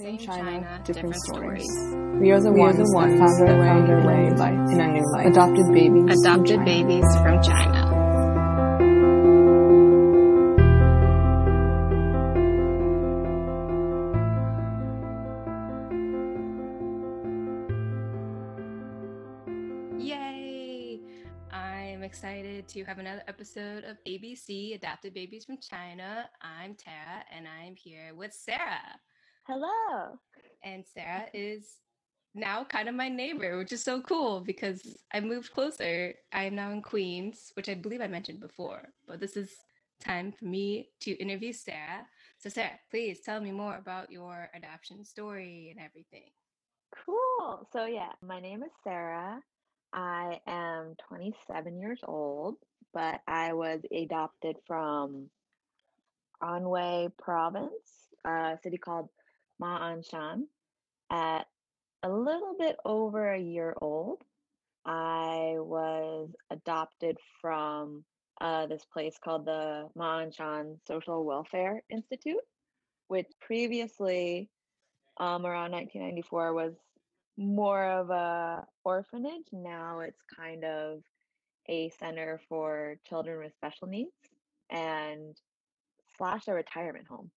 Same China, China, different, different stories. stories. We are the We are ones, the that ones found that way, found their in a way new life. in a new life. Adopted babies. Adopted China. babies from China. Yay! I'm excited to have another episode of ABC Adopted Babies from China. I'm Tara and I'm here with Sara. Hello. And Sara is now kind of my neighbor, which is so cool because I moved closer. I am now in Queens, which I believe I mentioned before, but this is time for me to interview Sara. So, Sara, please tell me more about your adoption story and everything. Cool. So, yeah, my name is Sara. I am 27 years old, but I was adopted from Anhui Province, a city called Ma'anshan, at a little bit over a year old. I was adopted from uh, this place called the Ma'anshan Social Welfare Institute, which previously, um, around 1994, was more of a orphanage. Now it's kind of a center for children with special needs and slash a retirement home.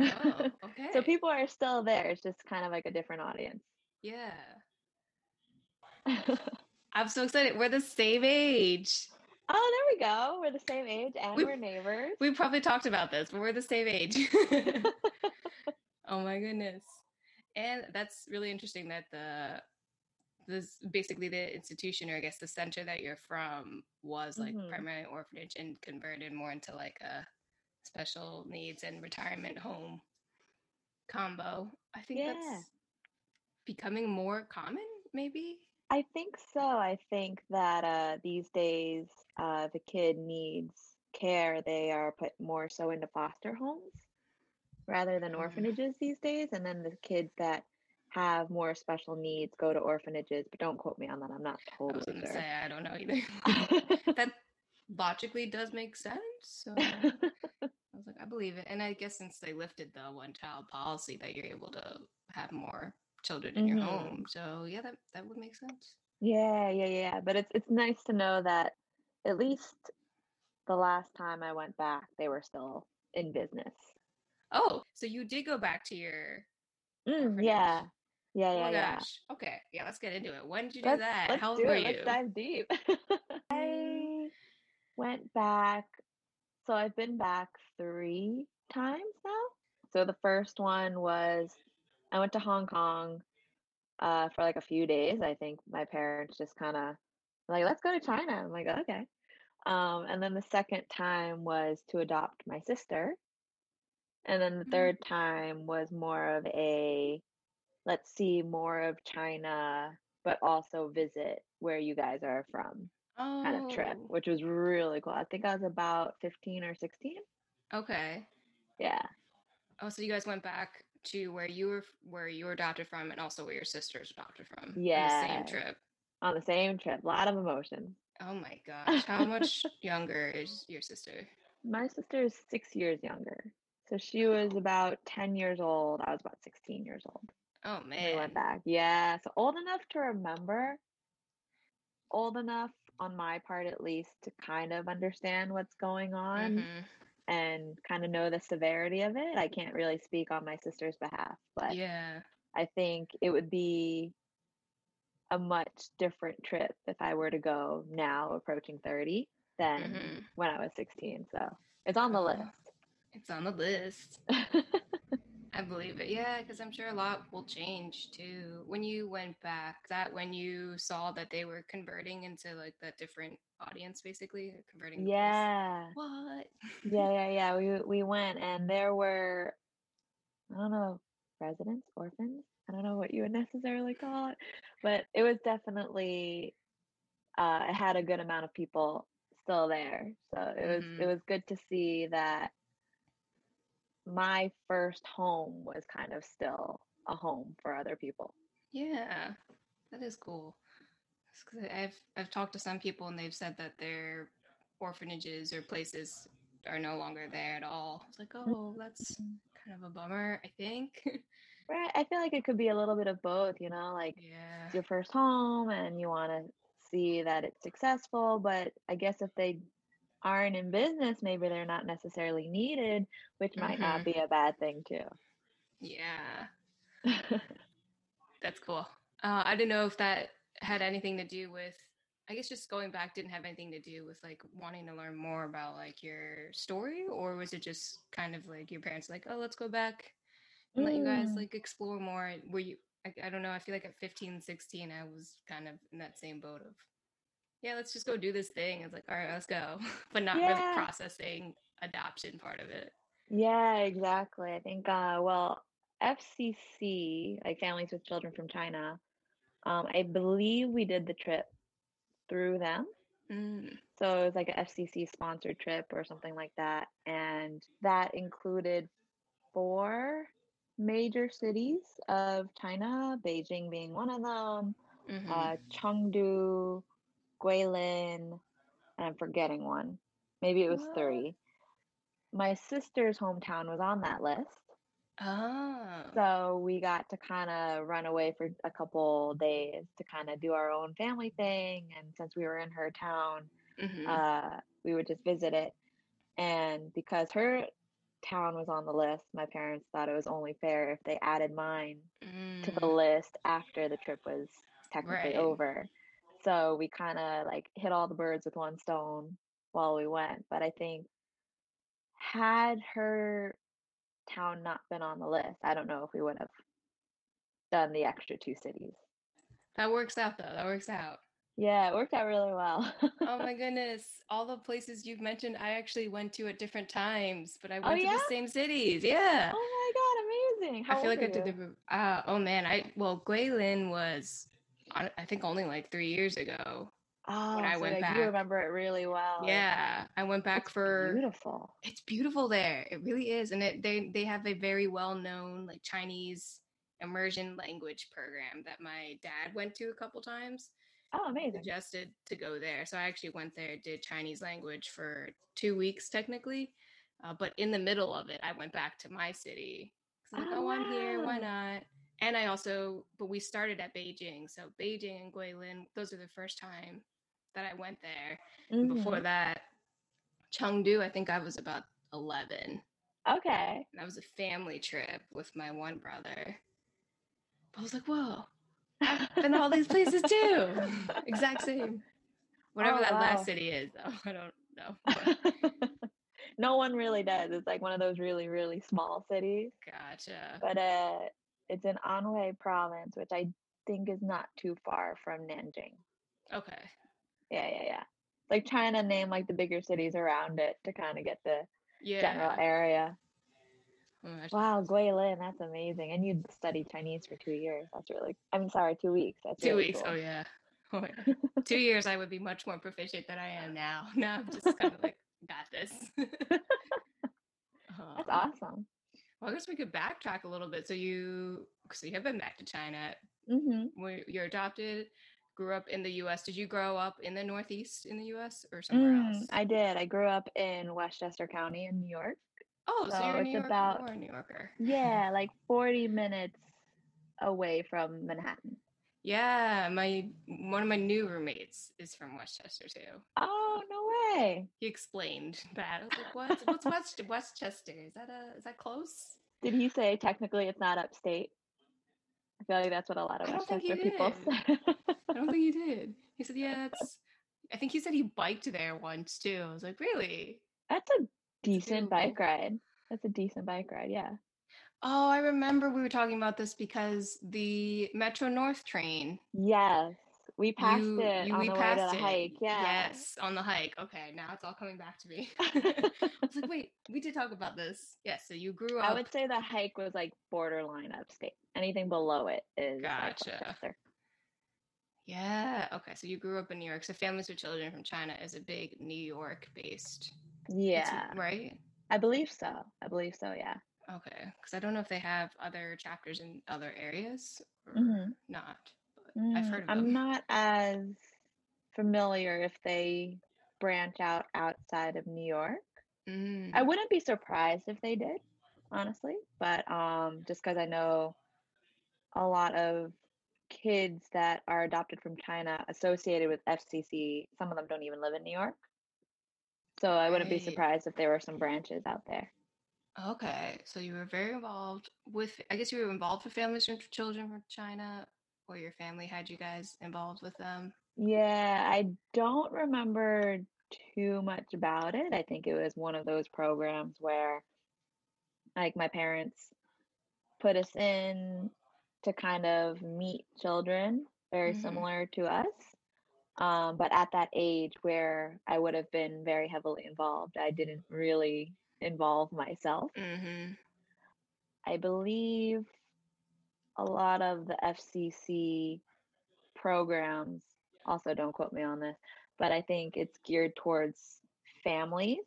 Oh, okay. so people are still there. It's just kind of like a different audience. Yeah. I'm so excited. We're the same age. Oh, there we go. We're the same age and We- are neighbors. We probably talked about this, but we're the same age. oh my goodness. And that's really interesting that the this basically the institution or I guess the center that you're from was like Mhm. primarily orphanage and converted more into like a special needs and retirement home combo. I think Yeah. that's becoming more common, maybe. I think so. I think that uh, these days, uh, the kid needs care. They are put more so into foster homes rather than Mm. orphanages these days. And then the kids that have more special needs go to orphanages. But don't quote me on that. I'm not I was say I don't know either. that logically does make sense. So I was like, I believe it. And I guess since they lifted the one child policy that you're able to have more children in your Mhm. home. So yeah, that, that would make sense. Yeah, yeah, yeah. But it's it's nice to know that at least the last time I went back, they were still in business. Oh, so you did go back to your Mm, Orphanage. yeah, yeah, oh yeah, yeah. gosh. Okay. Yeah, let's get into it. When did you do Let's that? let's How old do were it. you? Let's dive deep. I went back. So I've been back three times now. So the first one was I went to Hong Kong uh, for like a few days. I think my parents just kind of like, let's go to China. I'm like, okay. Um, and then the second time was to adopt my sister. And then the Mhm. third time was more of a let's see more of China, but also visit where you guys are from kind of trip, Oh, which was really cool. I think I was about 15 or 16. okay. Yeah. Oh, so you guys went back to where you were where you were adopted from and also where your sister's adopted from on the Yeah. same trip. On the same trip. A lot of emotion. Oh my gosh. How much younger is your sister? My sister is six years younger. So she was about 10 years old. I was about 16 years old. Oh when We man. went back. Yeah. So old enough to remember, old enough on my part at least to kind of understand what's going on Mhm. and kind of know the severity of it. I can't really speak on my sister's behalf, but Yeah. I think it would be a much different trip if I were to go now approaching 30 than Mhm. when I was 16. So it's on the Oh. list. It's on the list. I believe it. Yeah, because I'm sure a lot will change too. When you went back, that when you saw that they were converting into like the different audience, basically converting. yeah. What? Yeah, yeah, yeah. We we went and there were I don't know, residents, orphans. I don't know what you would necessarily call it, but it was definitely uh it had a good amount of people still there. So it was it Mhm. was good to see that my first home was kind of still a home for other people. Yeah, that is cool. I've I've talked to some people and they've said that their orphanages or places are no longer there at all. It's like, mm-hmm. oh, that's kind of a bummer. I think. Right. I feel like it could be a little bit of both, you know, like Yeah. your first home and you want to see that it's successful, but I guess if they aren't in business, maybe they're not necessarily needed, which might not hmm be a bad thing too. Yeah. That's cool. Uh, I don't know if that had anything to do with. I guess just going back didn't have anything to do with like wanting to learn more about like your story, or was it just kind of like your parents like, oh, let's go back and let you guys Mm, like explore more? Were you? I, I don't know. I feel like at 15, 16, I was kind of in that same boat of, yeah, let's just go do this thing. It's like, all right, let's go, but not really processing adoption part of it. yeah, exactly. I think, uh, well, FCC, like Families with Children from China, um, I believe we did the trip through them. Mm, So it was like a FCC sponsored trip or something like that. And that included four major cities of China, Beijing being one of them, mm-hmm. uh, Chengdu, Guilin, and I'm forgetting one. Maybe it was What? three. My sister's hometown was on that list. Oh. So we got to kind of run away for a couple days to kind of do our own family thing. And since we were in her town, Mm-hmm. uh, we would just visit it. And because her town was on the list, my parents thought it was only fair if they added mine to the Mm, list after the trip was technically right. over. So we kind of like hit all the birds with one stone while we went. But I think had her town not been on the list, I don't know if we would have done the extra two cities. That works out though. That works out. Yeah, it worked out really well. Oh my goodness. All the places you've mentioned, I actually went to at different times, but I Oh went to yeah? the same cities. Yeah. Oh my God, amazing. I feel like I did the, uh, oh man, I, well, Guilin was, I I think only like three years ago when Oh, I so went like you remember it really well. Yeah. I went back It's for, beautiful. it's beautiful there. It really is. And it, they, they have a very well known like Chinese immersion language program that my dad went to a couple times. Oh, amazing. suggested to go there. So I actually went there, did Chinese language for two weeks technically. Uh, but in the middle of it, I went back to my city. Like, Oh, oh, I'm here. Why not? And I also, but we started at Beijing. So Beijing and Guilin, those are the first time that I went there. Before Mm-hmm. that, Chengdu, I think I was about 11. Okay. And that was a family trip with my one brother. I was like, whoa, I've been to all these places too. exact same. Whatever Oh, that last city is, though. I don't know. No one really does. It's like one of those really, really small cities. gotcha. But uh it's in Anhui province, which I think is not too far from Nanjing. Okay. Yeah, yeah, yeah. Like trying to name like the bigger cities around it to kind of get the general area. Oh. Wow, Guilin, that's amazing. And you studied Chinese for two years. That's really, I'm sorry, two weeks. That's Two really weeks. Oh cool. yeah. Oh yeah. Two years, I would be much more proficient than I am now. Now I'm just kind of like, got this. That's um, awesome. Well, I guess we could backtrack a little bit. So you, so you have been back to China. hmm Were you're adopted? Grew up in the U.S. Did you grow up in the Northeast in the U.S. or somewhere Mm, else? I did. I grew up in Westchester County in New York. Oh, so So you're it's York, about, New Yorker. yeah, like 40 minutes away from Manhattan. Yeah, my one of my new roommates is from Westchester too. Oh, no way. He explained that. I was like, "What? What's West Westchester? Is that a is that close?" Did he say technically it's not upstate? I feel like that's what a lot of I don't think he Westchester people say. I don't think he did. He said, "Yeah, it's." I think he said he biked there once too. I was like, "Really? That's a decent doable." bike ride. That's a decent bike ride, yeah. Oh, I remember we were talking about this because the Metro North train. Yes, we passed You it you on we the way to passed the it. hike. Yeah. Yes, on the hike. Okay, now it's all coming back to me. I was like, "Wait, we did talk about this." Yes, so you grew up. I would say the hike was like borderline upstate. Anything below it is Gotcha. Yeah. Okay. So you grew up in New York. So Families with Children from China is a big New York based. Yeah, right. I believe so. I believe so, yeah. Okay. Because I don't know if they have other chapters in other areas or hmm not, but I've Mm, heard of I'm them. not as familiar if they branch out outside of New York. I Mm, wouldn't be surprised if they did, honestly, but um, just because I know a lot of kids that are adopted from China associated with FCC. Some of them don't even live in New York. So I wouldn't be surprised if there were some branches out there. Okay, so you were very involved with, I guess you were involved with families and children from China, or your family had you guys involved with them. Yeah, I don't remember too much about it. I think it was one of those programs where, like, my parents put us in to kind of meet children very hmm similar to us. Um, but at that age where I would have been very heavily involved, I didn't really involve myself. hmm I believe a lot of the FCC programs, also don't quote me on this, but I think it's geared towards families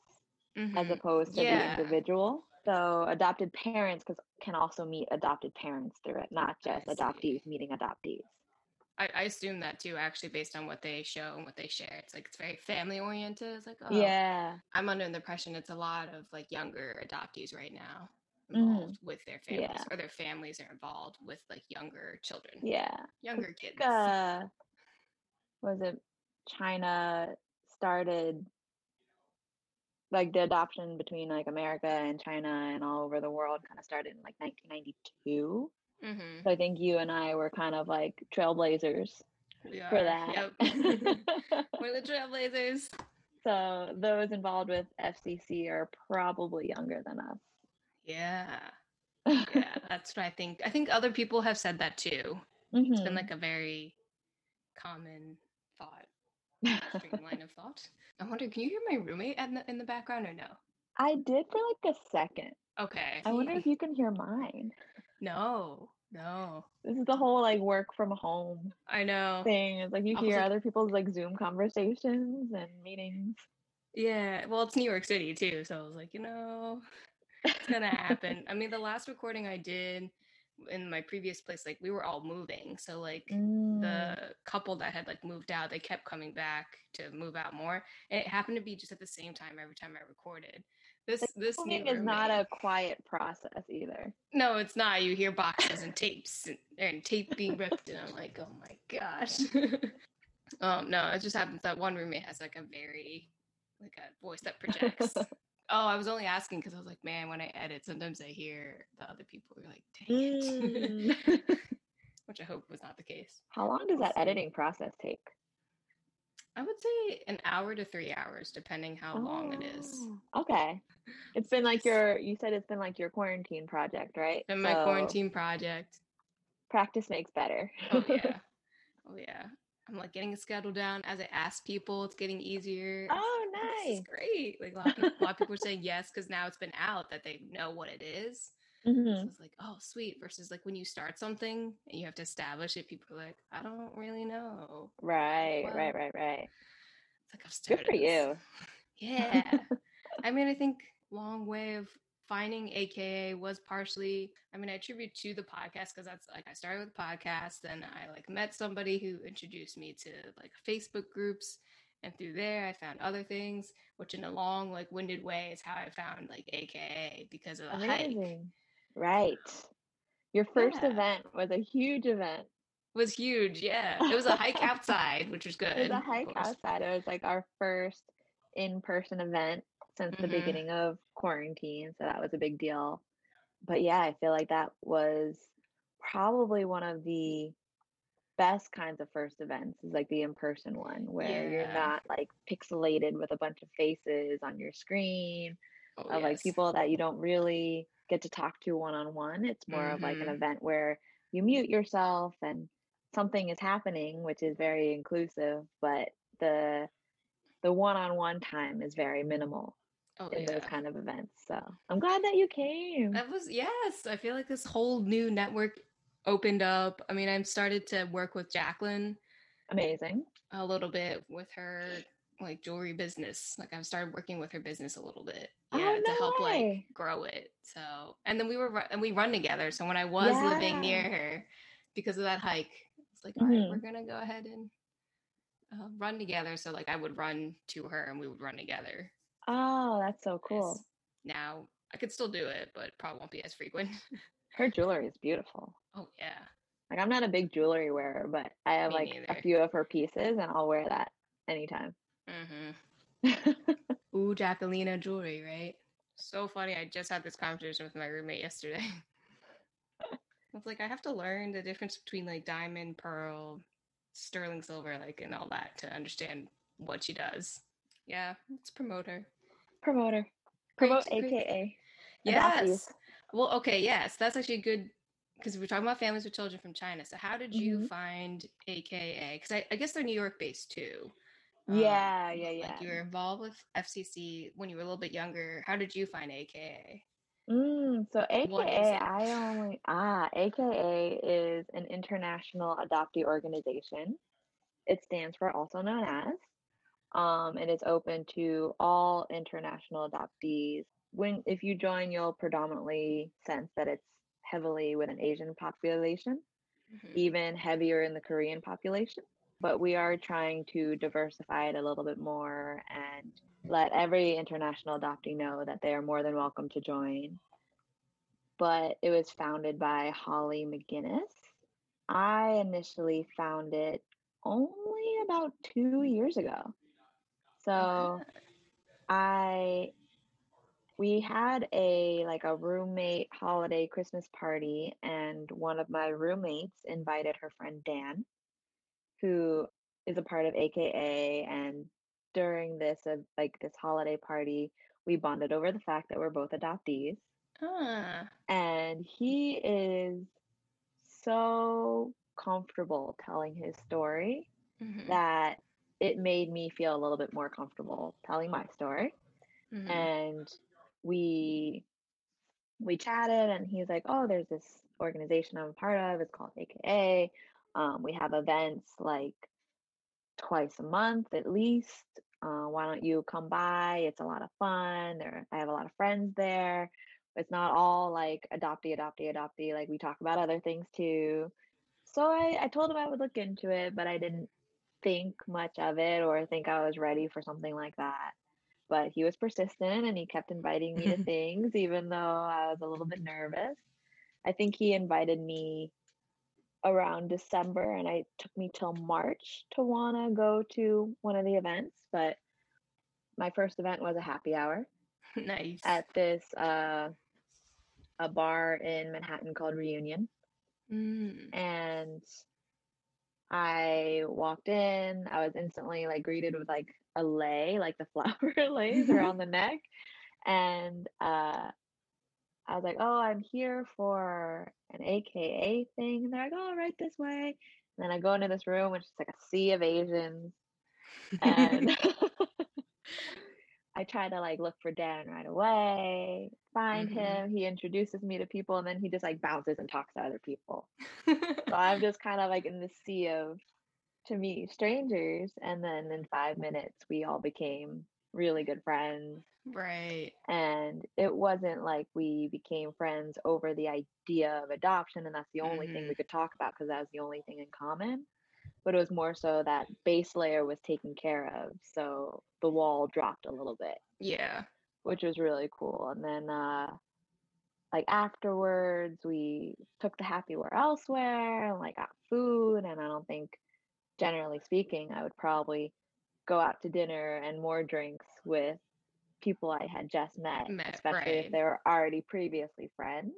as hmm opposed to the individual. So adopted parents cause, can also meet adopted parents through it, not just adoptees meeting adoptees. I, I assume that too, actually, based on what they show and what they share. It's like it's very family oriented. It's like, oh, Yeah. I'm under the impression it's a lot of like younger adoptees right now hmm involved with their families, Yeah. or their families are involved with like younger children, Yeah. younger kids. uh, was it China started like the adoption between like America and China and all over the world kind of started in like 1992. Hmm So I think you and I were kind of like trailblazers for that. Yep. We're the trailblazers. so those involved with FCC are probably younger than us. Yeah. Yeah. That's what I think. I think other people have said that too. It's been hmm like a very common thought, streamline of thought. I wonder, can you hear my roommate in the, in the background or no? I did for like a second. Okay. I wonder if you can hear mine. No, no. This is the whole like work from home I know. thing. It's like you hear like, other people's like Zoom conversations and meetings. yeah. Well, it's New York City too, so I was like, you know, it's gonna happen. I mean, the last recording I did in my previous place, like we were all moving, so like Mm. the couple that had like moved out, they kept coming back to move out more, and it happened to be just at the same time every time I recorded. This Like this new is not a quiet process either. No, it's not. You hear boxes and tapes and, and tape being ripped, and I'm like, oh my gosh. um, no, it just happens that one roommate has like a very like a voice that projects. oh, I was only asking because I was like, man, when I edit, sometimes I hear the other people are like, dang it, Mm. which I hope was not the case. How long does that editing process take? I would say an hour to three hours, depending how long it is. Oh, Okay. It's been like your, you said it's been like your quarantine project, right? And my So quarantine project. practice makes better. Oh yeah. Oh yeah. I'm like getting a schedule down as I ask people. It's getting easier. It's oh, like, nice. great. Like a lot of people, a lot of people are saying yes because now it's been out that they know what it is. So hmm it's like, oh, sweet. Versus like when you start something and you have to establish it, people are like, I don't really know. Right, Well, right, right, right. it's like I've Good for you. Yeah. I mean, I think long way of finding AKA was partially, I mean, I attribute to the podcast because that's like I started with podcast and I like met somebody who introduced me to like Facebook groups. And through there, I found other things, which in a long, like winded way is how I found like AKA because of the hike. Right. Your first Yeah. event was a huge event. It was huge. Yeah. It was a hike outside, which was good. It was a hike outside. It was like our first in-person event since the Mhm. beginning of quarantine, so that was a big deal. But yeah, I feel like that was probably one of the best kinds of first events is like the in-person one where you're not like pixelated with a bunch of faces on your screen Oh, of like people that you don't really get to talk to one-on-one. It's more of like an Mhm. event where you mute yourself and something is happening, which is very inclusive, but the the one-on-one time is very minimal Oh, in yeah. those kind of events. So I'm glad that you came. That was yes. I feel like this whole new network opened up. I mean, I've started to work with Jacqueline Amazing. a little bit with her like jewelry business. Like I've started working with her business a little bit. Oh, Yeah, to help way. like grow it. So, and then we were and we run together. So when I was living near her because of that hike, it's like, all right, Mhm. we're gonna go ahead and uh, run together. So like I would run to her and we would run together. Oh, that's so cool. Now I could still do it, but probably won't be as frequent. Her jewelry is beautiful. oh yeah. Like I'm not a big jewelry wearer, but I have Me like a few of her pieces and I'll wear that anytime. Hmm Ooh, Jacquelina jewelry, right? So funny. I just had this conversation with my roommate yesterday. I was like, I have to learn the difference between like diamond, pearl, sterling silver, like, and all that to understand what she does. Yeah, let's promote her. Promoter. Great, Promote great. AKA. Adoptees. Yes. Well, okay, yes. That's actually good because we're talking about families with children from China. So, how did you Mhm. find AKA? Because I, I guess they're New York based too. Yeah, Um, yeah, Like you were involved with FCC when you were a little bit younger. How did you find AKA? Mm, so AKA. I only ah, AKA is an international adoptee organization. It stands for also known as. Um, and it's open to all international adoptees. When if you join, you'll predominantly sense that it's heavily with an Asian population, Mhm. even heavier in the Korean population. But we are trying to diversify it a little bit more and let every international adoptee know that they are more than welcome to join. But it was founded by Hollee McGinnis. I initially found it only about two years ago. So I we had a like a roommate holiday Christmas party and one of my roommates invited her friend Dan, who is a part of AKA and during this uh, like this holiday party, we bonded over the fact that we're both adoptees ah. and he is so comfortable telling his story Mhm. that it made me feel a little bit more comfortable telling my story Mhm. and we we chatted and he's like oh there's this organization i'm a part of it's called aka um, we have events like twice a month at least uh, why don't you come by? It's a lot of fun there i have a lot of friends there. It's not all like adoptee adoptee adoptee like we talk about other things too. So I, I told him i would look into it but i didn't think much of it or think i was ready for something like that. But he was persistent and he kept inviting me to things even though I was a little bit nervous. I think he invited me around December and it took me till March to want to go to one of the events, but my first event was a happy hour nice. at this uh a bar in Manhattan called Reunion Mm. and I walked in, I was instantly like greeted with like a lei, like the flower leis around the neck and uh I was like, "Oh, I'm here for an AKA thing." And they're like, "Oh, right this way." And then I go into this room, which is like a sea of Asians, and I try to like look for Dan right away, find Mhm. him. He introduces me to people, and then he just like bounces and talks to other people. So I'm just kind of like in the sea of, to me, strangers. And then in five minutes, we all became really good friends. right. And it wasn't like we became friends over the idea of adoption, and that's the only thing Mhm. we could talk about because that was the only thing in common. But it was more so that base layer was taken care of. So the wall dropped a little bit, Yeah. which was really cool. And then, uh, like afterwards, we took the happy word elsewhere and like got food. And I don't think, generally speaking, I would probably go out to dinner and more drinks with people I had just met, Met, especially if they were already previously friends.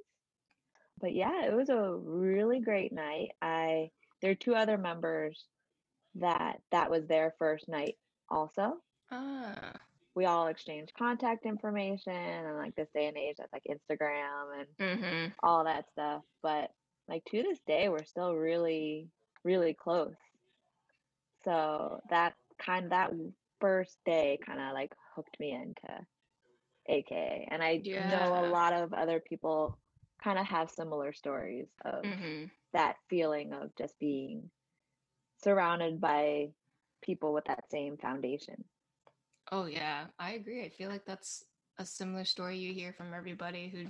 But yeah, it was a really great night. I there are two other members that that was their first night also. Ah. We all exchanged contact information and like this day and age that's like Instagram and Mm-hmm. all that stuff. But like to this day we're still really, really close. So that kind of that first day kind of like hooked me into AKA. And I know a lot of other people kind of have similar stories of Mm-hmm. that feeling of just being surrounded by people with that same foundation. Oh yeah, I agree. I feel like that's a similar story you hear from everybody who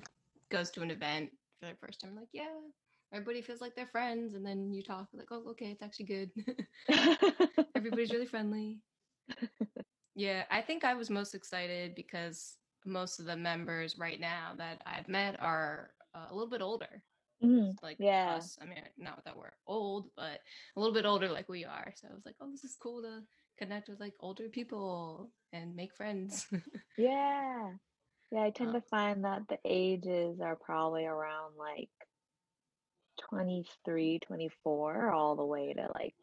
goes to an event for the first time. Like, yeah, everybody feels like they're friends, and then you talk like, oh, okay, it's actually good. Everybody's really friendly. Yeah, I think I was most excited because most of the members right now that I've met are uh, a little bit older. Mhm. like Yeah. us. I mean, not that we're old, but a little bit older like we are. So I was like, oh, this is cool to connect with like older people and make friends. Yeah. Yeah, I tend um, to find that the ages are probably around like 23, 24, all the way to like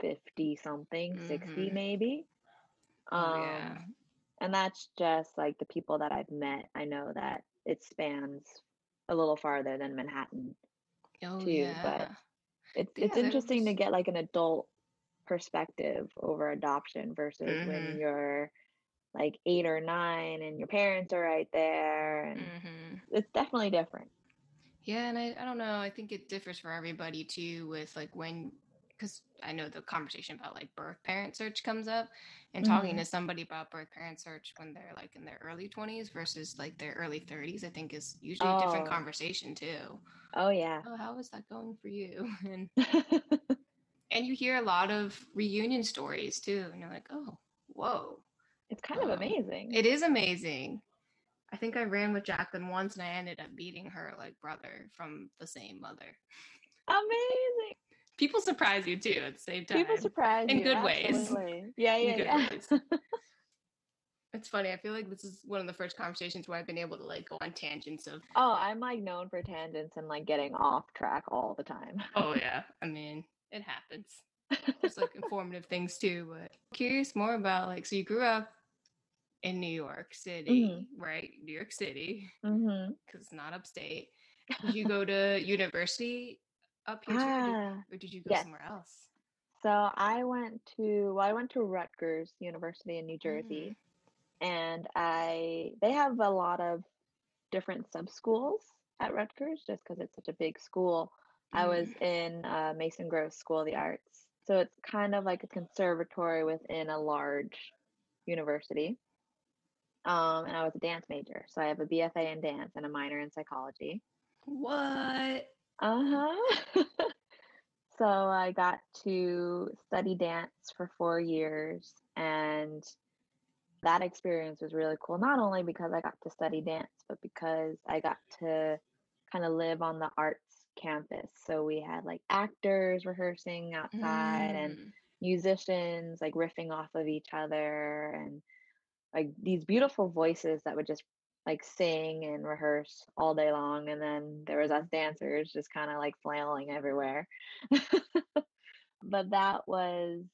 50 something, 60 mhm. maybe. Oh yeah. Um, and that's just like the people that I've met. I know that it spans a little farther than Manhattan Oh too, but yeah. it's But it's yeah, there interesting to get like an adult perspective over adoption versus when mhm. you're like eight or nine and your parents are right there and Mhm. it's definitely different. Yeah, and I, I don't know. I think it differs for everybody too, with like when, because I know the conversation about like birth parent search comes up, and talking hmm to somebody about birth parent search when they're like in their early 20s versus like their early 30s, I think is usually a different Oh, conversation too. oh yeah. Oh, how is that going for you? And and you hear a lot of reunion stories too, and you're like, oh, whoa. It's kind of Um, amazing. it is amazing. I think I ran with Jacqueline once, and I ended up beating her like brother from the same mother. Amazing. people surprise you too at the same time. People surprise in you. good ways Absolutely. Yeah, in yeah, yeah. it's funny i feel like this is one of the first conversations where i've been able to like go on tangents of Oh, I'm like known for tangents and like getting off track all the time. oh yeah i mean it happens there's like informative things too but curious more about like so you grew up in new york city hmm right new york city because it's not upstate did you go to university up here too or did, Ah, or did you go yes. somewhere else So I went to well, I went to Rutgers University in New mm. Jersey, and I they have a lot of different sub schools at Rutgers just because it's such a big school. I was Mm. in uh, Mason Gross School of the Arts, so it's kind of like a conservatory within a large university. Um, and I was a dance major, so I have a BFA in dance and a minor in psychology. what Uh-huh. So I got to study dance for four years, and that experience was really cool. Not only because I got to study dance, but because I got to kind of live on the arts campus. So we had like actors rehearsing outside and Mm. musicians like riffing off of each other and like these beautiful voices that would just like sing and rehearse all day long and then there was us dancers just kind of like flailing everywhere. But that was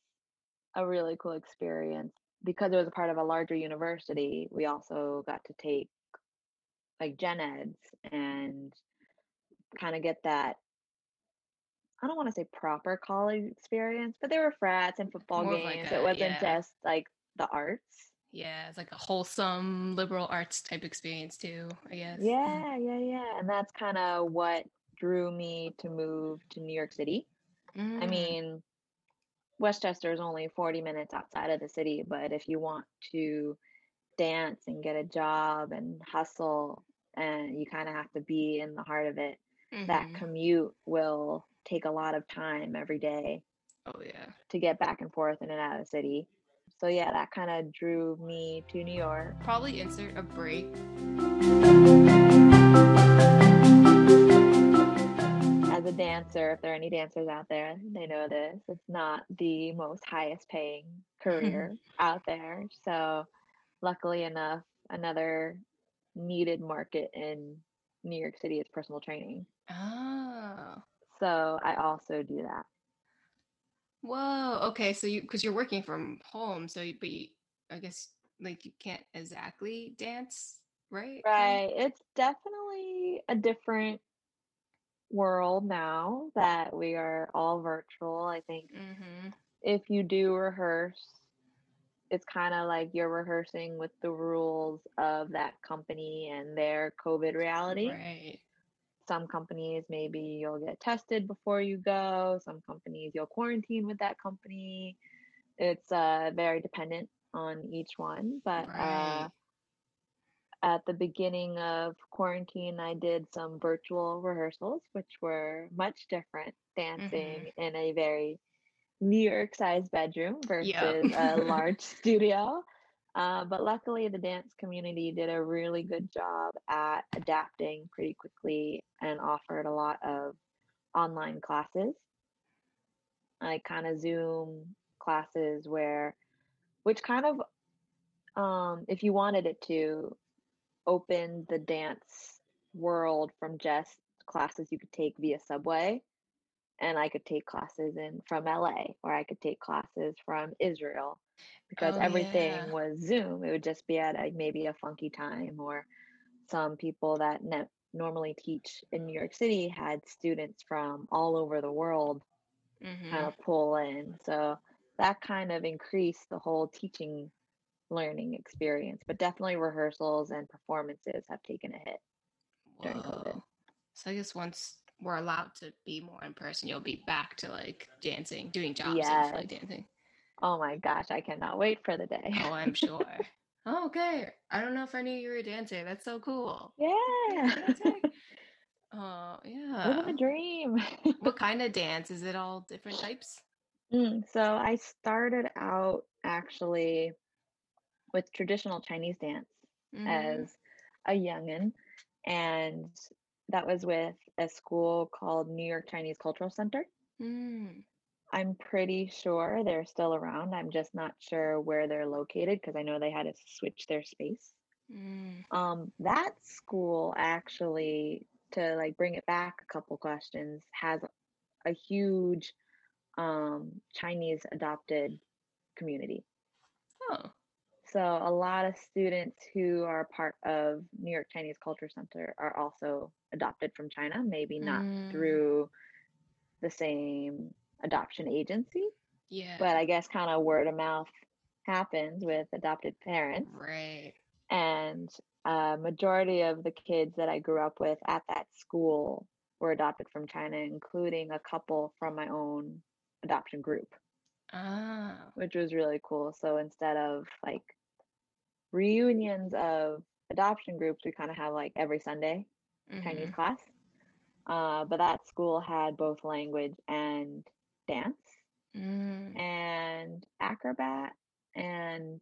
a really cool experience. Because it was a part of a larger university we also got to take like gen eds and kind of get that i don't want to say proper college experience but there were frats and football more of like games. It wasn't yeah. just like the arts Yeah, it's like a wholesome liberal arts type experience too, I guess. Yeah, yeah, yeah. And that's kind of what drew me to move to New York City. I Mm, mean, Westchester is only 40 minutes outside of the city, but if you want to dance and get a job and hustle, and you kind of have to be in the heart of it, that hmm commute will take a lot of time every day Oh yeah. to get back and forth in and out of the city. So yeah, that kind of drew me to New York. Probably insert a break. as a dancer, if there are any dancers out there, they know this. It's not the most highest paying career out there. So, luckily enough, another needed market in New York City is personal training. Oh. So, I also do that. Whoa. Okay, so you because you're working from home, so you, but you, I guess like you can't exactly dance, right? Right. It's definitely a different world now that we are all virtual. I think. Mm-hmm. if you do rehearse, it's kind of like you're rehearsing with the rules of that company and their COVID reality. Right. Some companies, maybe you'll get tested before you go. Some companies, you'll quarantine with that company. It's uh, very dependent on each one. But uh, at the beginning of quarantine, I did some virtual rehearsals, which were much different, Mm-hmm. dancing in a very New York sized bedroom Yep. versus a large studio. Uh, but luckily, the dance community did a really good job at adapting pretty quickly and offered a lot of online classes, like kind of Zoom classes, where, which kind of, um, if you wanted it to, open the dance world from just classes you could take via Subway and I could take classes in from LA or I could take classes from Israel because Oh everything yeah. was Zoom. It would just be at a, maybe a funky time or some people that ne- normally teach in New York City had students from all over the world kind Mm-hmm. of pull in. So that kind of increased the whole teaching learning experience, but definitely rehearsals and performances have taken a hit during COVID. So I guess once we're allowed to be more in person, you'll be back to like dancing, doing jobs Yes. like dancing. Oh my gosh, I cannot wait for the day. Oh, I'm sure. Oh, okay. I don't know if I knew you were a dancer. That's so cool. Yeah. Oh, Living yeah. the dream. What kind of dance? Is it all different types? Mm, so I started out actually with traditional Chinese dance Mm-hmm. as a youngin, and that was with a school called New York Chinese Cultural Center. Mm. I'm pretty sure they're still around. I'm just not sure where they're located because I know they had to switch their space. Mm. Um, that school actually, to like bring it back a couple questions, has a huge um, Chinese adopted community. Oh. So a lot of students who are part of New York Chinese Culture Center are also adopted from China, maybe not Mm. through the same adoption agency, Yeah. but I guess kind of word of mouth happens with adopted parents. Right. And a majority of the kids that I grew up with at that school were adopted from China, including a couple from my own adoption group, Ah. which was really cool. So instead of like reunions of adoption groups, we kind of have like every Sunday Chinese Mm-hmm. class. Uh, but that school had both language and dance Mm. and acrobat and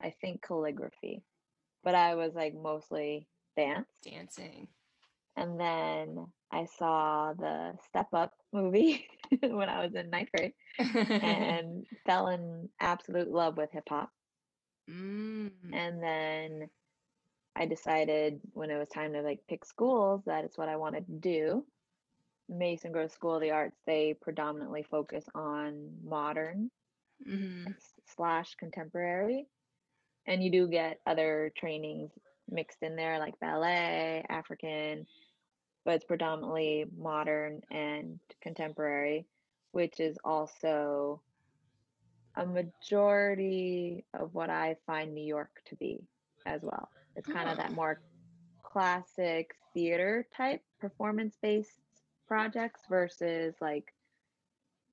I think calligraphy. But I was like mostly dance. Dancing. And then I saw the Step Up movie when I was in ninth grade and fell in absolute love with hip hop. mm. And then I decided when it was time to like pick schools that it's what I wanted to do. Mason Gross School of the Arts, they predominantly focus on modern Mm-hmm. slash contemporary. And you do get other trainings mixed in there like ballet, African, but it's predominantly modern and contemporary, which is also a majority of what I find New York to be as well. It's kind of that Oh. more classic theater type performance based projects versus like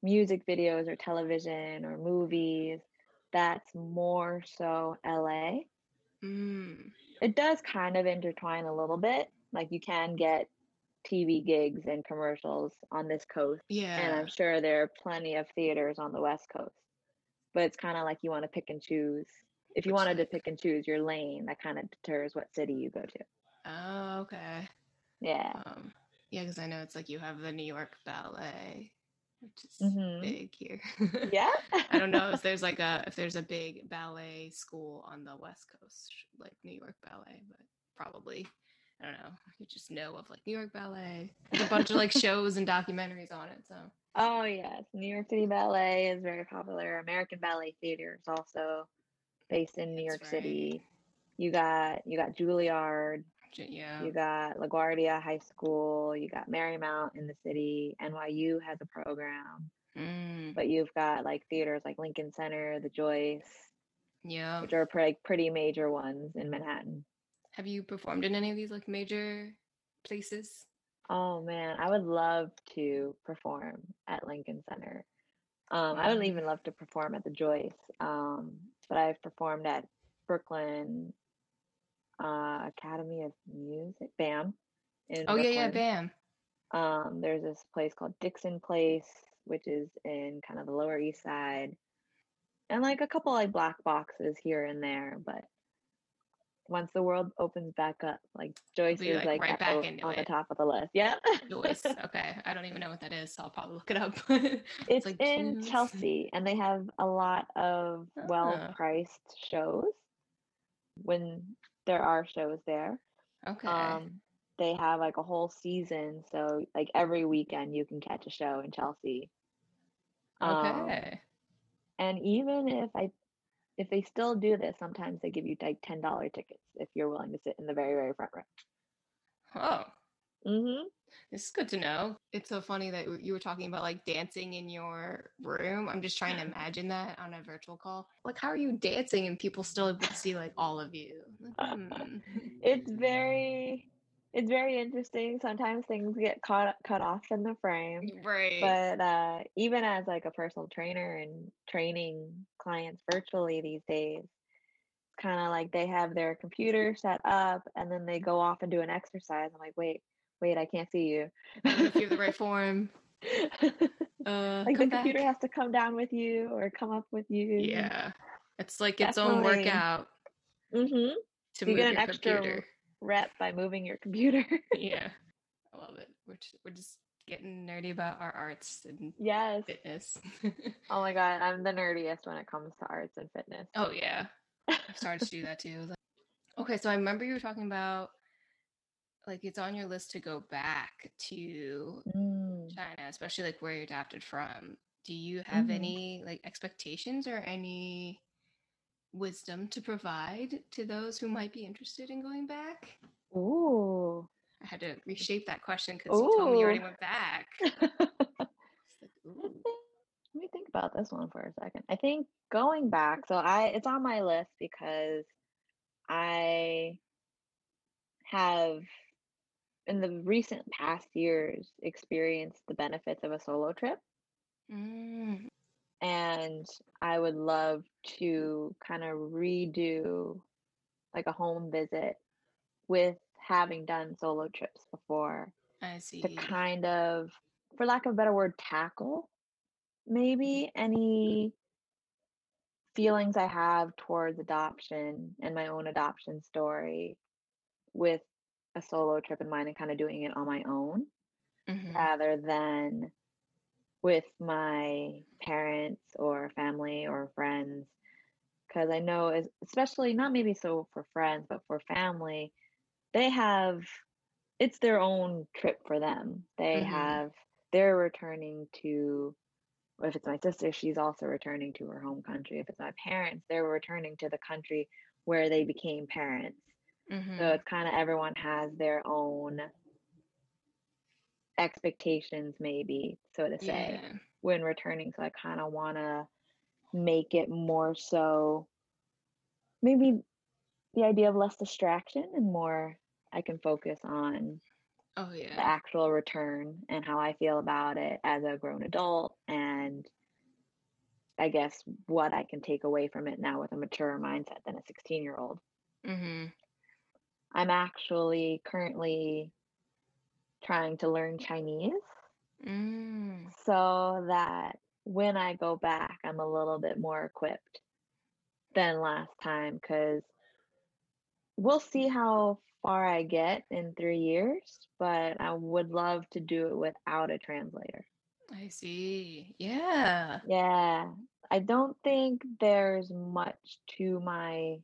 music videos or television or movies. That's more so LA. Mm. It does kind of intertwine a little bit. Like you can get TV gigs and commercials on this coast, and I'm sure there are plenty of theaters on the West Coast. But it's kind of like you want to pick and choose. If you wanted to pick and choose your lane, that kind of deters what city you go to. oh okay. Yeah. Um yeah, because I know it's like you have the New York Ballet, which is hmm big here. Yeah. I don't know if there's like a if there's a big ballet school on the West Coast, like New York Ballet, but probably I don't know. You just know of like New York Ballet. There's a bunch of like shows and documentaries on it. So Oh yes, New York City Ballet is very popular. American Ballet Theater is also based in New York right. City. You got you got Juilliard, Yeah. you got LaGuardia High School, you got Marymount in the city. NYU has a program, Mm, but you've got like theaters like Lincoln Center, the Joyce, yeah. which are pretty pretty major ones in Manhattan. Have you performed in any of these like major places? Oh man, I would love to perform at Lincoln Center. Um, I would even love to perform at the Joyce. Um, but I've performed at Brooklyn uh, Academy of Music, BAM, in Oh yeah, yeah, Bam. Um, there's this place called Dixon Place, which is in kind of the Lower East Side. and like a couple like black boxes here and there, but once the world opens back up, like Joyce is like, like, right back into on the top of the list. Yeah. Joyce. Okay, I don't even know what that is, so I'll probably look it up. It's like in Joyce. Chelsea and they have a lot of Ah. well priced shows when there are shows there. okay. Um they have like a whole season, so like every weekend you can catch a show in Chelsea. Um, okay. and even if I if they still do this, sometimes they give you like ten dollar tickets if you're willing to sit in the very, very front row. Oh, Mm-hmm. this is good to know. It's so funny that you were talking about like dancing in your room. I'm just trying to imagine that on a virtual call. Like, how are you dancing and people still able to see like all of you? Like, hmm. It's very it's very interesting. Sometimes things get caught cut off in the frame. Right. But uh, even as like a personal trainer and training clients virtually these days, kind of like they have their computer set up and then they go off and do an exercise. I'm like, wait, wait, I can't see you. If you have the right form. Uh, like the back. computer has to come down with you or come up with you. Yeah. It's like its own workout Mm-hmm. to You move get an your extra computer. Rep by moving your computer. yeah. I love it. We're just, we're just getting nerdy about our arts and yes. fitness. Oh my god, I'm the nerdiest when it comes to arts and fitness. oh yeah. I've started to do that too. Like- Okay, so I remember you were talking about like it's on your list to go back to Mm. China, especially like where you're adapted from. Do you have Mhm. any like expectations or any wisdom to provide to those who might be interested in going back? Ooh. I had to reshape that question because you told me you already went back. Let like, me think about this one for a second. I think going back, so I it's on my list because I have in the recent past years experienced the benefits of a solo trip Mm, and I would love to kind of redo like a home visit with having done solo trips before I see. to kind of, for lack of a better word, tackle maybe any feelings I have towards adoption and my own adoption story with a solo trip in mind and kind of doing it on my own Mhm. rather than with my parents or family or friends because i know especially not maybe so for friends but for family they have it's their own trip for them they Mhm. have they're returning to if it's my sister she's also returning to her home country if it's my parents they're returning to the country where they became parents Mhm. so it's kind of everyone has their own expectations, maybe, so to say, Yeah. when returning. So I kind of want to make it more so maybe the idea of less distraction and more I can focus on Oh yeah the actual return and how I feel about it as a grown adult and I guess what I can take away from it now with a mature mindset than a 16 year old. mm-hmm. I'm actually currently trying to learn Chinese Mm. so that when I go back, I'm a little bit more equipped than last time because we'll see how far I get in three years, but I would love to do it without a translator. I see. Yeah. Yeah, I don't think there's much to my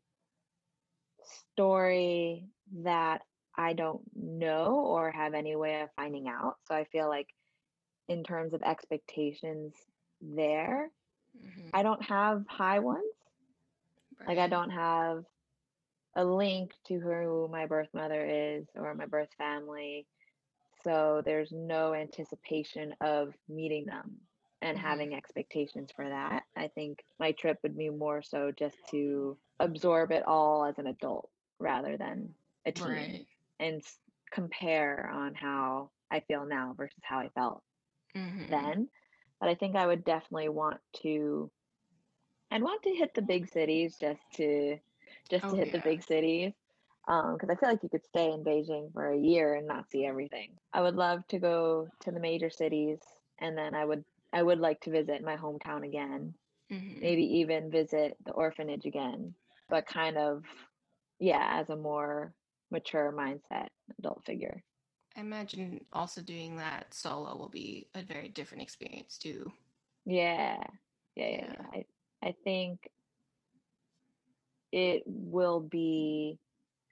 story that I don't know or have any way of finding out. So I feel like, in terms of expectations, there, Mhm. I don't have high ones. Like, I don't have a link to who my birth mother is or my birth family. So there's no anticipation of meeting them and Mhm. having expectations for that. I think my trip would be more so just to absorb it all as an adult rather than a teen Right. And compare on how I feel now versus how I felt Mhm. then. But I think I would definitely want to I'd want to hit the big cities just to just to Oh, hit the big cities. Um, because I feel like you could stay in Beijing for a year and not see everything. I would love to go to the major cities and then I would I would like to visit my hometown again Mhm. maybe even visit the orphanage again, but kind of, yeah, as a more mature mindset adult figure. I imagine also doing that solo will be a very different experience too. Yeah. Yeah, yeah, Yeah. I I think it will be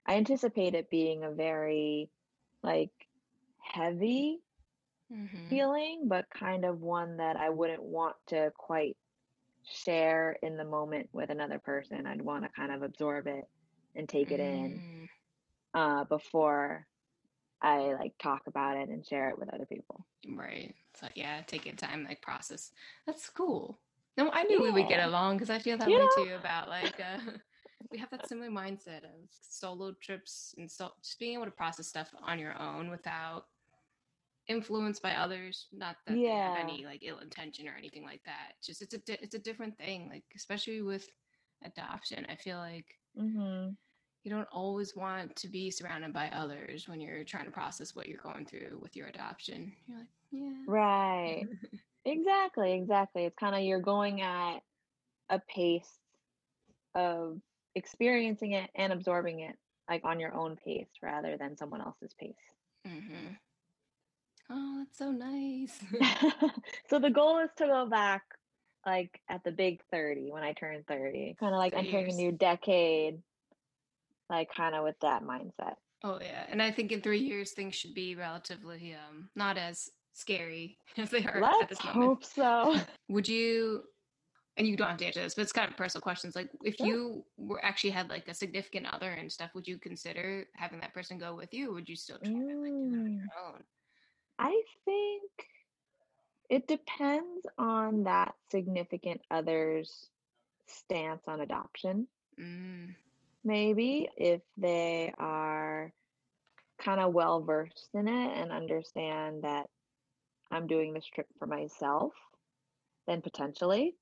I anticipate it being a very like heavy hmm feeling, but kind of one that I wouldn't want to quite share in the moment with another person. I'd want to kind of absorb it and take it in Mm, uh, before I like talk about it and share it with other people. right. So yeah, take your time, like process. That's cool. No, I knew we would get along because I feel that you way know? too about like uh we have that similar mindset of solo trips and so just being able to process stuff on your own without influenced by others. Not that they have any like ill intention or anything like that. Just it's a di- it's a different thing. Like especially with adoption, I feel like hmm you don't always want to be surrounded by others when you're trying to process what you're going through with your adoption. You're like, yeah. Right. Exactly, exactly. It's kind of you're going at a pace of experiencing it and absorbing it like on your own pace rather than someone else's pace. hmm Oh, that's so nice. so the goal is to go back like at the big 30 when I turn 30, kind of like entering a new decade, like kind of with that mindset. Oh yeah, and I think in three years things should be relatively um not as scary as they are at Let's this moment. hope so. Would you? And you don't have to answer this, but it's kind of personal questions. Like, if Sure. you were actually had like a significant other and stuff, would you consider having that person go with you? Or would you still try to like do it on Mm, your own? I think it depends on that significant other's stance on adoption. Mm, Maybe if they are kind of well versed in it and understand that I'm doing this trip for myself, then potentially.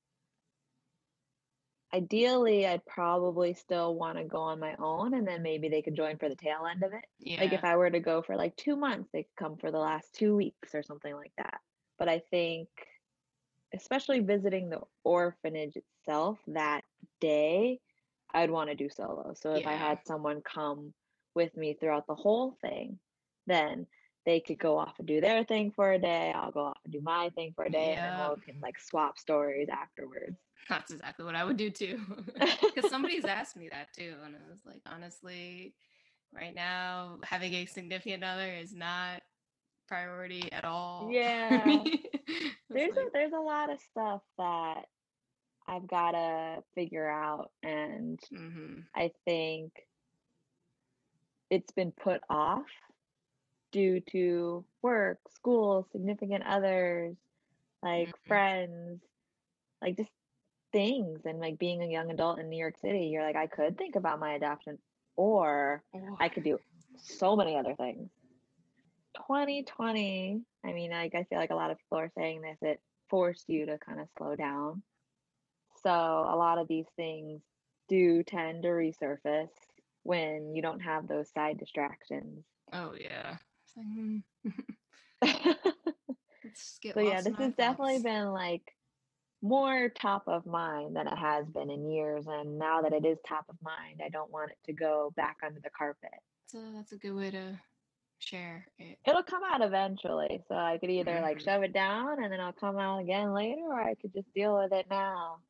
Ideally, I'd probably still want to go on my own and then maybe they could join for the tail end of it. Like if I were to go for like two months, they could come for the last two weeks or something like that. But I think, especially visiting the orphanage itself that day, I'd want to do solo. So if I had someone come with me throughout the whole thing, then they could go off and do their thing for a day. I'll go off and do my thing for a day, and then we can like swap stories afterwards. That's exactly what I would do too. Because somebody's asked me that too. And I was like, honestly, right now, having a significant other is not priority at all. Yeah. There's a there's a lot of stuff that I've gotta figure out, and mhm. I think it's been put off due to work, school, significant others, like Mhm. friends, like just things. And like being a young adult in New York City, you're like, I could think about my adoption, or Oh, I could do so many other things. 2020, I mean, like I feel like a lot of people are saying this, it forced you to kind of slow down. So a lot of these things do tend to resurface when you don't have those side distractions. oh yeah. It's like, so yeah, this our has definitely been like more top of mind than it has been in years. And now that it is top of mind, I don't want it to go back under the carpet. So that's a good way to share it. It'll come out eventually. So I could either like Mhm. shove it down and then I'll come out again later, or I could just deal with it now.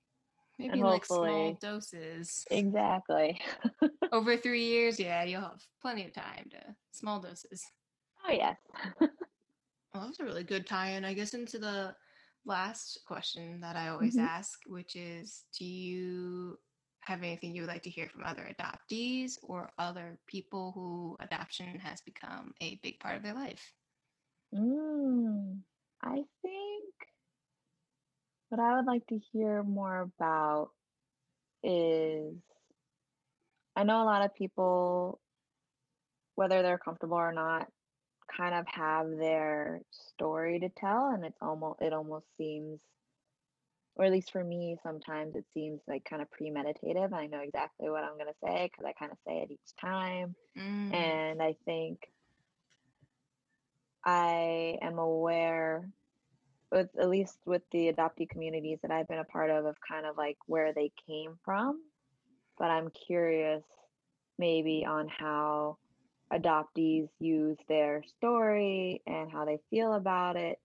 Maybe like small doses. exactly. Over three years, yeah, you'll have plenty of time to small doses. Oh, yes. Well, that was a really good tie-in, I guess, into the last question that I always Mhm. ask, which is, do you have anything you would like to hear from other adoptees or other people who adoption has become a big part of their life? Mm, I think what I would like to hear more about is I know a lot of people, whether they're comfortable or not, kind of have their story to tell, and it's almost it almost seems, or at least for me, sometimes it seems like kind of premeditative. I know exactly what I'm gonna say because I kind of say it each time, Mm, and I think I am aware with at least with the adoptee communities that I've been a part of of kind of like where they came from. But I'm curious maybe on how adoptees use their story and how they feel about it,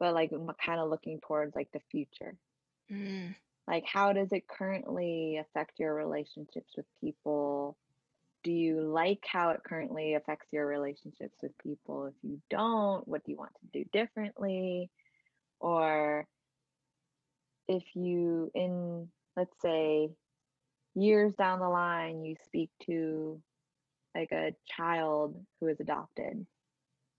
but like kind of looking towards like the future. Mm. Like, how does it currently affect your relationships with people? Do you like how it currently affects your relationships with people? If you don't, what do you want to do differently? Or if you, in let's say, years down the line, you speak to like a child who is adopted,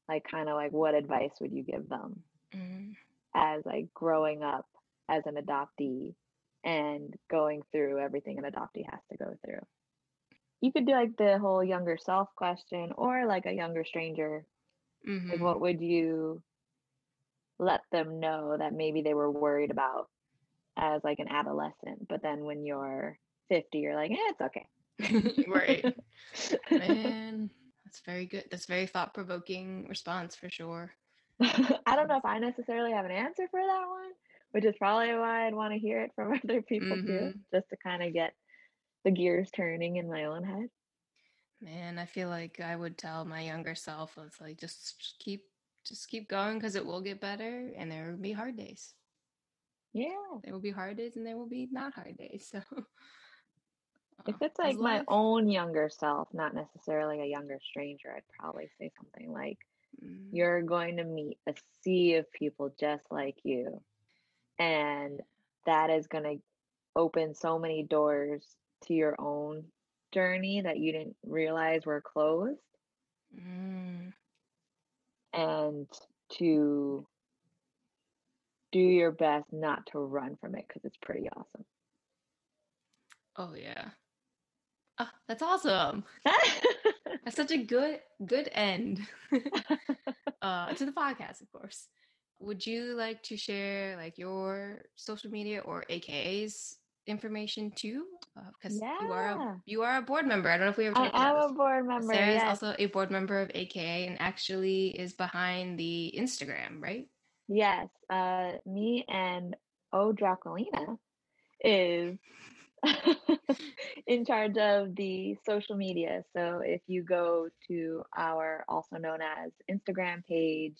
like kind of like what advice would you give them Mm. as like growing up as an adoptee and going through everything an adoptee has to go through? You could do like the whole younger self question or like a younger stranger. Like, Mhm. what would you let them know that maybe they were worried about as like an adolescent, but then when you're 50, you're like, eh, it's okay. right. Man, that's very good. That's very thought provoking response for sure. I don't know if I necessarily have an answer for that one, which is probably why I'd want to hear it from other people too, Mhm. just to kind of get the gears turning in my own head. Man, I feel like I would tell my younger self, was like, just keep, just keep going because it will get better, and there will be hard days. Yeah. There will be hard days, and there will be not hard days. So, If uh, it's like my life- own younger self, not necessarily a younger stranger, I'd probably say something like, Mm, You're going to meet a sea of people just like you. And that is going to open so many doors to your own journey that you didn't realize were closed. mm, And to do your best not to run from it because it's pretty awesome. oh yeah. Oh, that's awesome. That's such a good good end uh, to the podcast, of course. Would you like to share like your social media or AKA's information too? Because you are a, you are a board member. I don't know if we ever I am a board member. Sara is also a board member of AKA and actually is behind the Instagram, right? Yes, uh, me and Oohjacquelina is in charge of the social media. So if you go to our also known as Instagram page,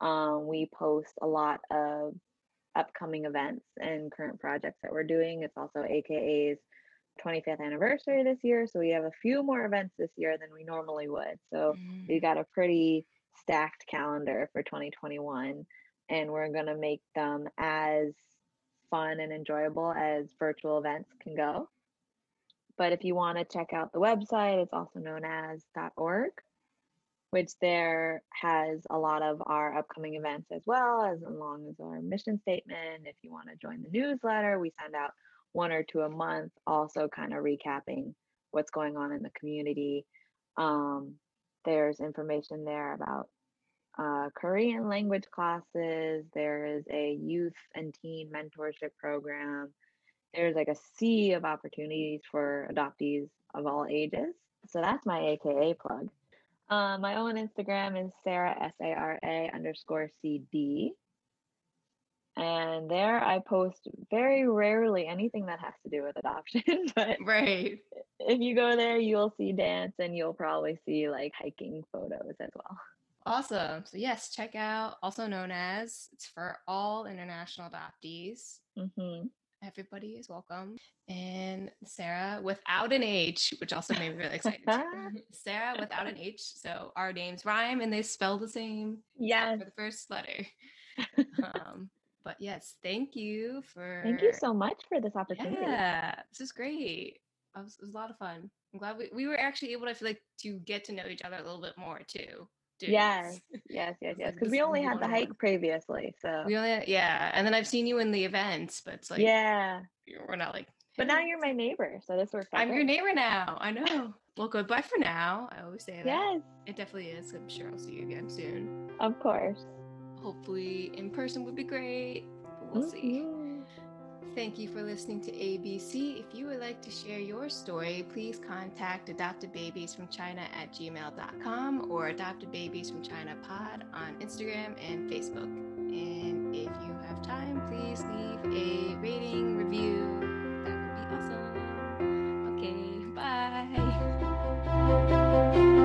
um, we post a lot of upcoming events and current projects that we're doing. It's also AKA's 25th anniversary this year, so we have a few more events this year than we normally would. So we Mm, got a pretty stacked calendar for 2021 and we're going to make them as fun and enjoyable as virtual events can go but if you want to check out the website it's also known as .org which there has a lot of our upcoming events as well as along as our mission statement if you want to join the newsletter we send out one or two a month also kind of recapping what's going on in the community um, there's information there about uh, Korean language classes. There is a youth and teen mentorship program. There's like a sea of opportunities for adoptees of all ages. So that's my AKA plug. Uh, my own Instagram is Sara S A R A underscore C D. And there I post very rarely anything that has to do with adoption, but right. if you go there, you'll see dance and you'll probably see like hiking photos as well. Awesome. So yes, check out also known as it's for all international adoptees. hmm Everybody is welcome. And Sara without an H, which also made me really excited. Sara without an H. So our names rhyme and they spell the same Yes. for the first letter. um, but yes, thank you for Thank you so much for this opportunity. Yeah, this is great. It was, it was a lot of fun. I'm glad we, we were actually able to feel like to get to know each other a little bit more too. Doing Yes, yes, yes, yes. Because we only had the hike previously, so We only yeah, and then I've seen you in the events, but it's like yeah. we're not like. But now you're my neighbor, so this works out. I'm your neighbor now. I know. Well, goodbye for now. I always say that. Yes, It definitely is. I'm sure I'll see you again soon. of course. Hopefully, in person would be great. But we'll see. Thank you for listening to ABC. If you would like to share your story, please contact Adopted Babies from China at gmail.com or Adopted Babies from China Pod on Instagram and Facebook. And if you have time, please leave a rating, review. That would be awesome. Okay, bye.